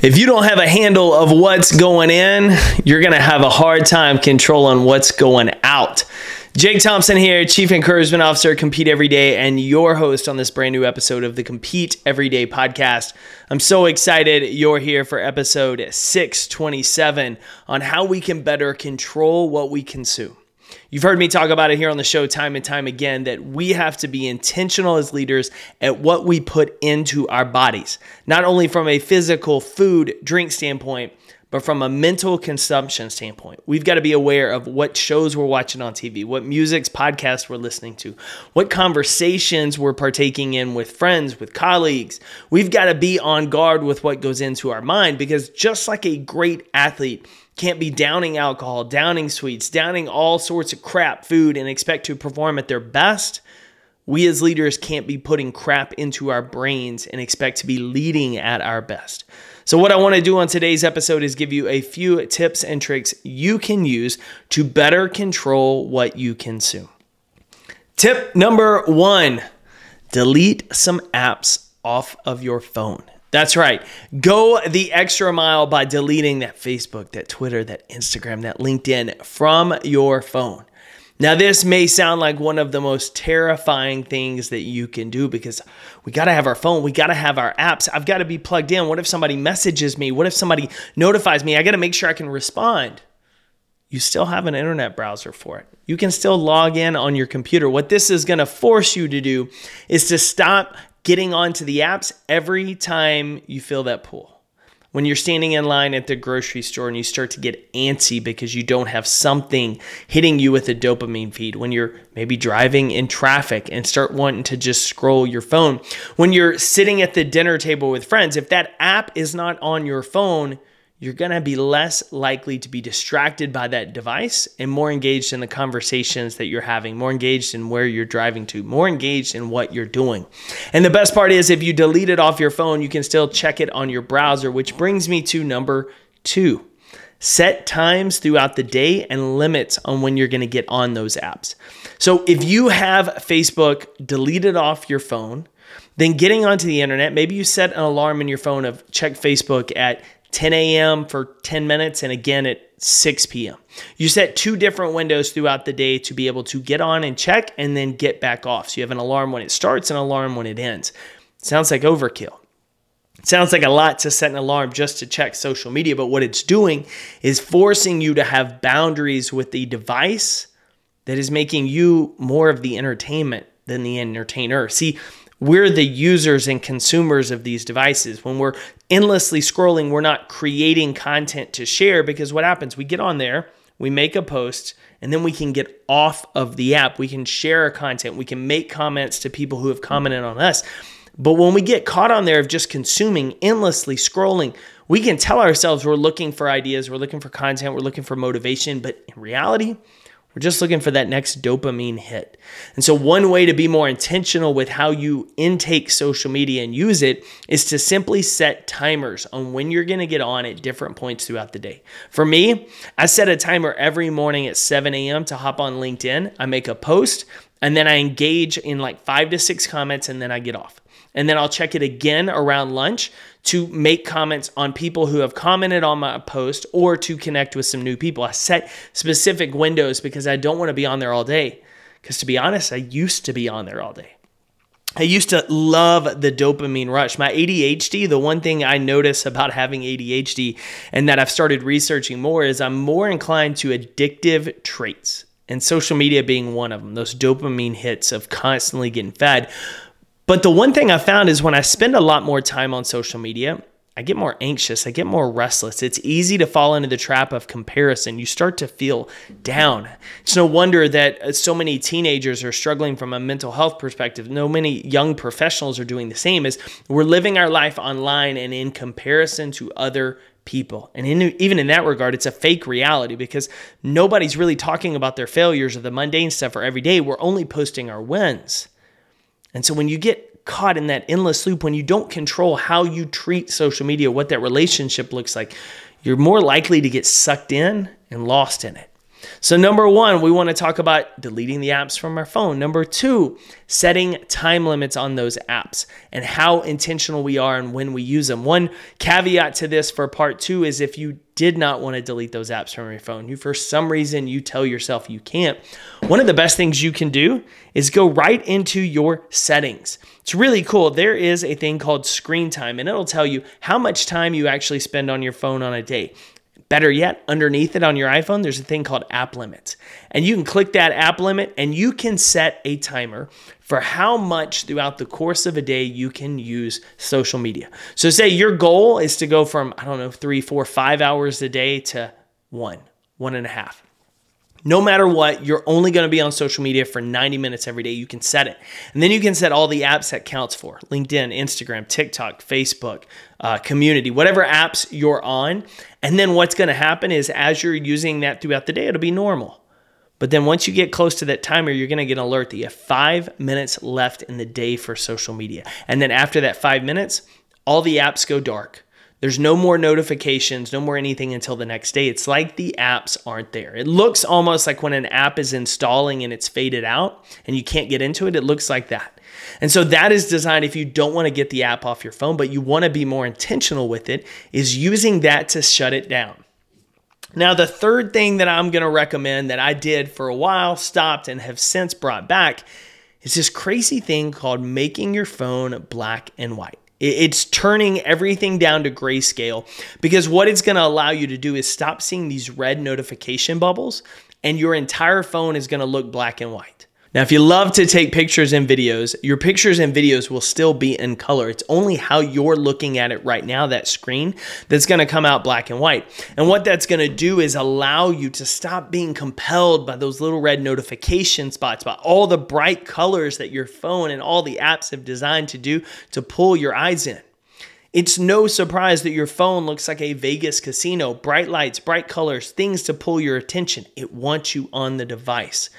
If you don't have a handle of what's going in, you're going to have a hard time controlling what's going out. Jake Thompson here, Chief Encouragement Officer, Compete Every Day, and your host on this brand new episode of the Compete Every Day podcast. I'm so excited you're here for episode 627 on how we can better control what we consume. You've heard me talk about it here on the show time and time again that we have to be intentional as leaders at what we put into our bodies, not only from a physical food, drink standpoint, but from a mental consumption standpoint. We've got to be aware of what shows we're watching on TV, what music's podcasts we're listening to, what conversations we're partaking in with friends, with colleagues. We've got to be on guard with what goes into our mind because just like a great athlete, can't be downing alcohol, downing sweets, downing all sorts of crap food and expect to perform at their best. We as leaders can't be putting crap into our brains and expect to be leading at our best. So, what I want to do on today's episode is give you a few tips and tricks you can use to better control what you consume. Tip number one delete some apps off of your phone. That's right. Go the extra mile by deleting that Facebook, that Twitter, that Instagram, that LinkedIn from your phone. Now, this may sound like one of the most terrifying things that you can do because we got to have our phone, we got to have our apps. I've got to be plugged in. What if somebody messages me? What if somebody notifies me? I got to make sure I can respond. You still have an internet browser for it. You can still log in on your computer. What this is going to force you to do is to stop getting onto the apps every time you feel that pull. When you're standing in line at the grocery store and you start to get antsy because you don't have something hitting you with a dopamine feed, when you're maybe driving in traffic and start wanting to just scroll your phone, when you're sitting at the dinner table with friends, if that app is not on your phone, you're going to be less likely to be distracted by that device and more engaged in the conversations that you're having, more engaged in where you're driving to, more engaged in what you're doing. And the best part is, if you delete it off your phone, you can still check it on your browser, which brings me to number two. Set times throughout the day and limits on when you're going to get on those apps. So if you have Facebook deleted off your phone, then getting onto the internet, maybe you set an alarm in your phone of check Facebook at 10 a.m. for 10 minutes, and again at 6 p.m. You set two different windows throughout the day to be able to get on and check and then get back off. So you have an alarm when it starts and an alarm when it ends. Sounds like overkill. Sounds like a lot to set an alarm just to check social media, but what it's doing is forcing you to have boundaries with the device that is making you more of the entertainment than the entertainer. See, we're the users and consumers of these devices. When we're endlessly scrolling, we're not creating content to share because what happens? We get on there, we make a post, and then we can get off of the app. We can share our content, we can make comments to people who have commented on us. But when we get caught on there of just consuming, endlessly scrolling, we can tell ourselves we're looking for ideas, we're looking for content, we're looking for motivation, but in reality, we're just looking for that next dopamine hit. And so, one way to be more intentional with how you intake social media and use it is to simply set timers on when you're going to get on at different points throughout the day. For me, I set a timer every morning at 7 a.m. to hop on LinkedIn. I make a post and then I engage in like five to six comments and then I get off. And then I'll check it again around lunch to make comments on people who have commented on my post or to connect with some new people. I set specific windows because I don't want to be on there all day. Because to be honest, I used to be on there all day. I used to love the dopamine rush. My ADHD, the one thing I notice about having ADHD and that I've started researching more is I'm more inclined to addictive traits, and social media being one of them, those dopamine hits of constantly getting fed. But the one thing I found is when I spend a lot more time on social media, I get more anxious, I get more restless. It's easy to fall into the trap of comparison. You start to feel down. It's no wonder that uh, so many teenagers are struggling from a mental health perspective. No many young professionals are doing the same as we're living our life online and in comparison to other people. And in, even in that regard, it's a fake reality because nobody's really talking about their failures or the mundane stuff or every day. We're only posting our wins. And so when you get caught in that endless loop, when you don't control how you treat social media, what that relationship looks like, you're more likely to get sucked in and lost in it. So, number one, we want to talk about deleting the apps from our phone. Number two, setting time limits on those apps and how intentional we are and when we use them. One caveat to this for part two is if you did not want to delete those apps from your phone, you for some reason you tell yourself you can't, one of the best things you can do is go right into your settings. It's really cool. There is a thing called screen time, and it'll tell you how much time you actually spend on your phone on a day. Better yet, underneath it on your iPhone, there's a thing called app limits. And you can click that app limit and you can set a timer for how much throughout the course of a day you can use social media. So, say your goal is to go from, I don't know, three, four, five hours a day to one, one and a half. No matter what, you're only going to be on social media for 90 minutes every day. You can set it. And then you can set all the apps that counts for LinkedIn, Instagram, TikTok, Facebook, uh, community, whatever apps you're on. And then what's going to happen is as you're using that throughout the day, it'll be normal. But then once you get close to that timer, you're going to get an alert that you have five minutes left in the day for social media. And then after that five minutes, all the apps go dark. There's no more notifications, no more anything until the next day. It's like the apps aren't there. It looks almost like when an app is installing and it's faded out and you can't get into it, it looks like that. And so that is designed if you don't want to get the app off your phone, but you want to be more intentional with it, is using that to shut it down. Now, the third thing that I'm going to recommend that I did for a while, stopped, and have since brought back is this crazy thing called making your phone black and white. It's turning everything down to grayscale because what it's going to allow you to do is stop seeing these red notification bubbles and your entire phone is going to look black and white. Now, if you love to take pictures and videos, your pictures and videos will still be in color. It's only how you're looking at it right now, that screen, that's to come out black and white. And what that's to do is allow you to stop being compelled by those little red notification spots, by all the bright colors that your phone and all the apps have designed to do to pull your eyes in. It's no surprise that your phone looks like a Vegas casino bright lights, bright colors, things to pull your attention. It wants you on the device.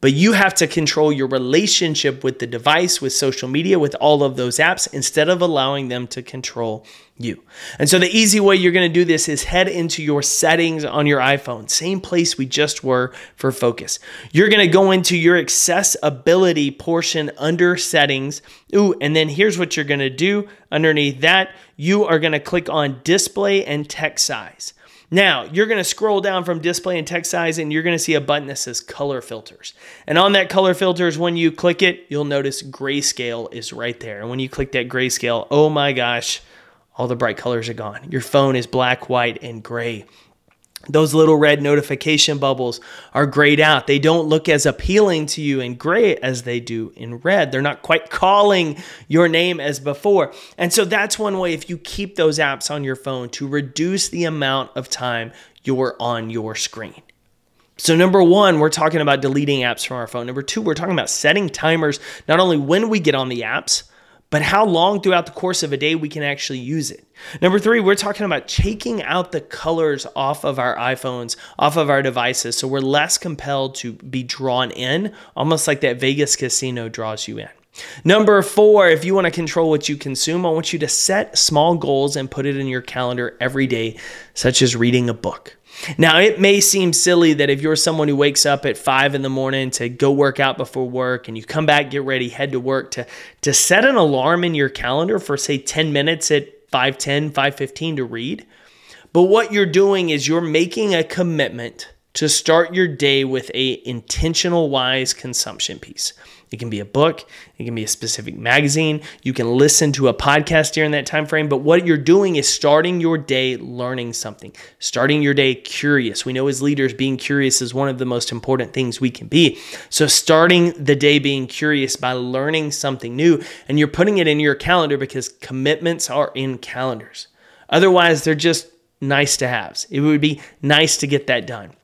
But you have to control your relationship with the device, with social media, with all of those apps, instead of allowing them to control you. And so the easy way you're going to do this is head into your settings on your iPhone, same place we just were for focus. You're going to go into your accessibility portion under settings. Ooh, and then here's what you're going to do underneath that. You are going to click on display and text size. Now, you're going to scroll down from display and text size and you're going to see a button that says color filters. And on that color filters, when you click it, you'll notice grayscale is right there. And when you click that grayscale, oh my gosh, all the bright colors are gone. Your phone is black, white, and gray those little red notification bubbles are grayed out. They don't look as appealing to you in gray as they do in red. They're not quite calling your name as before. And so that's one way if you keep those apps on your phone to reduce the amount of time you're on your screen. So, number one, we're talking about deleting apps from our phone. Number two, we're talking about setting timers not only when we get on the apps, but how long throughout the course of a day we can actually use it. Number three, we're talking about taking out the colors off of our iPhones, off of our devices, so we're less compelled to be drawn in, almost like that Vegas casino draws you in. Number four, if you want to control what you consume, I want you to set small goals and put it in your calendar every day, such as reading a book. Now, it may seem silly that if you're someone who wakes up at five in the morning to go work out before work and you come back, get ready, head to work, to, to set an alarm in your calendar for, say, 10 minutes at 510, 515 to read. But what you're doing is you're making a commitment to start your day with a intentional wise consumption piece. It can be a book, it can be a specific magazine, you can listen to a podcast during that time frame, but what you're doing is starting your day learning something, starting your day curious. We know as leaders being curious is one of the most important things we can be. So starting the day being curious by learning something new and you're putting it in your calendar because commitments are in calendars. Otherwise, they're just nice to haves. It would be nice to get that done.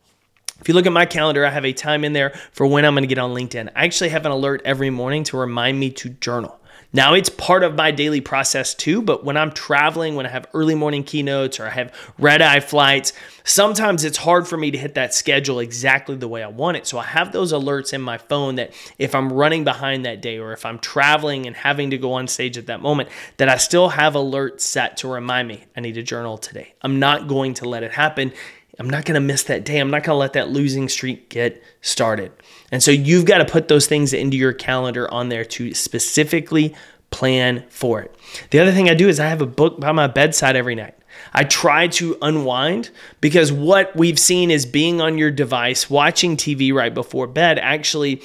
If you look at my calendar, I have a time in there for when I'm going to get on LinkedIn. I actually have an alert every morning to remind me to journal. Now, it's part of my daily process too, but when I'm traveling, when I have early morning keynotes or I have red eye flights, sometimes it's hard for me to hit that schedule exactly the way I want it. So I have those alerts in my phone that if I'm running behind that day or if I'm traveling and having to go on stage at that moment, that I still have alerts set to remind me I need to journal today. I'm not going to let it happen I'm not going to miss that day. I'm not going to let that losing streak get started. And so you've got to put those things into your calendar on there to specifically plan for it. The other thing I do is I have a book by my bedside every night. I try to unwind because what we've seen is being on your device, watching TV right before bed actually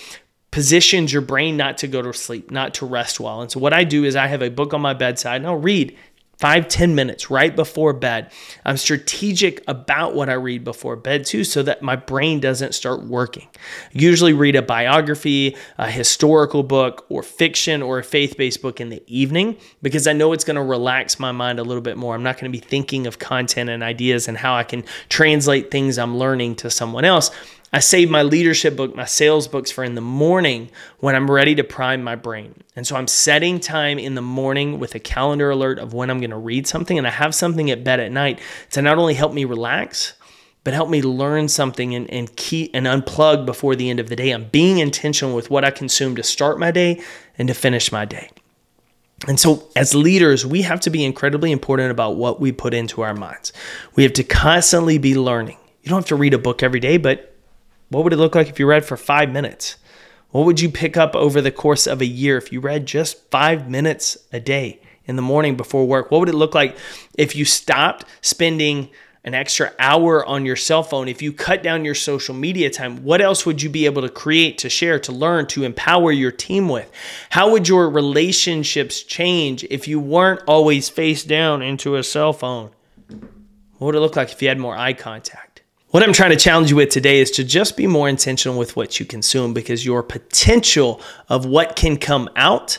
positions your brain not to go to sleep, not to rest well. And so what I do is I have a book on my bedside and I'll read five ten minutes right before bed. I'm strategic about what I read before bed too, so that my brain doesn't start working. I usually read a biography, a historical book, or fiction or a faith based book in the evening because I know it's going to relax my mind a little bit more. I'm not going to be thinking of content and ideas and how I can translate things I'm learning to someone else. I save my leadership book, my sales books for in the morning when I'm ready to prime my brain. And so I'm setting time in the morning with a calendar alert of when I'm going to read something. And I have something at bed at night to not only help me relax, but help me learn something and, and key and unplug before the end of the day. I'm being intentional with what I consume to start my day and to finish my day. And so, as leaders, we have to be incredibly important about what we put into our minds. We have to constantly be learning. You don't have to read a book every day, but what would it look like if you read for five minutes? What would you pick up over the course of a year if you read just five minutes a day in the morning before work? What would it look like if you stopped spending an extra hour on your cell phone? If you cut down your social media time, what else would you be able to create, to share, to learn, to empower your team with? How would your relationships change if you weren't always face down into a cell phone? What would it look like if you had more eye contact? What I'm trying to challenge you with today is to just be more intentional with what you consume because your potential of what can come out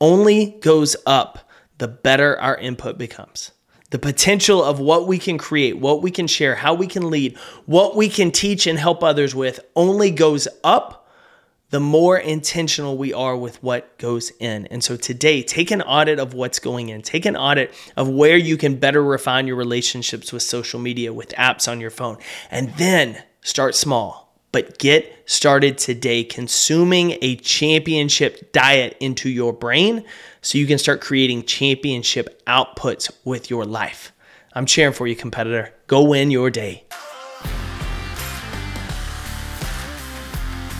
only goes up the better our input becomes. The potential of what we can create, what we can share, how we can lead, what we can teach and help others with only goes up the more intentional we are with what goes in. And so today, take an audit of what's going in. Take an audit of where you can better refine your relationships with social media, with apps on your phone. And then start small, but get started today consuming a championship diet into your brain so you can start creating championship outputs with your life. I'm cheering for you, competitor. Go win your day.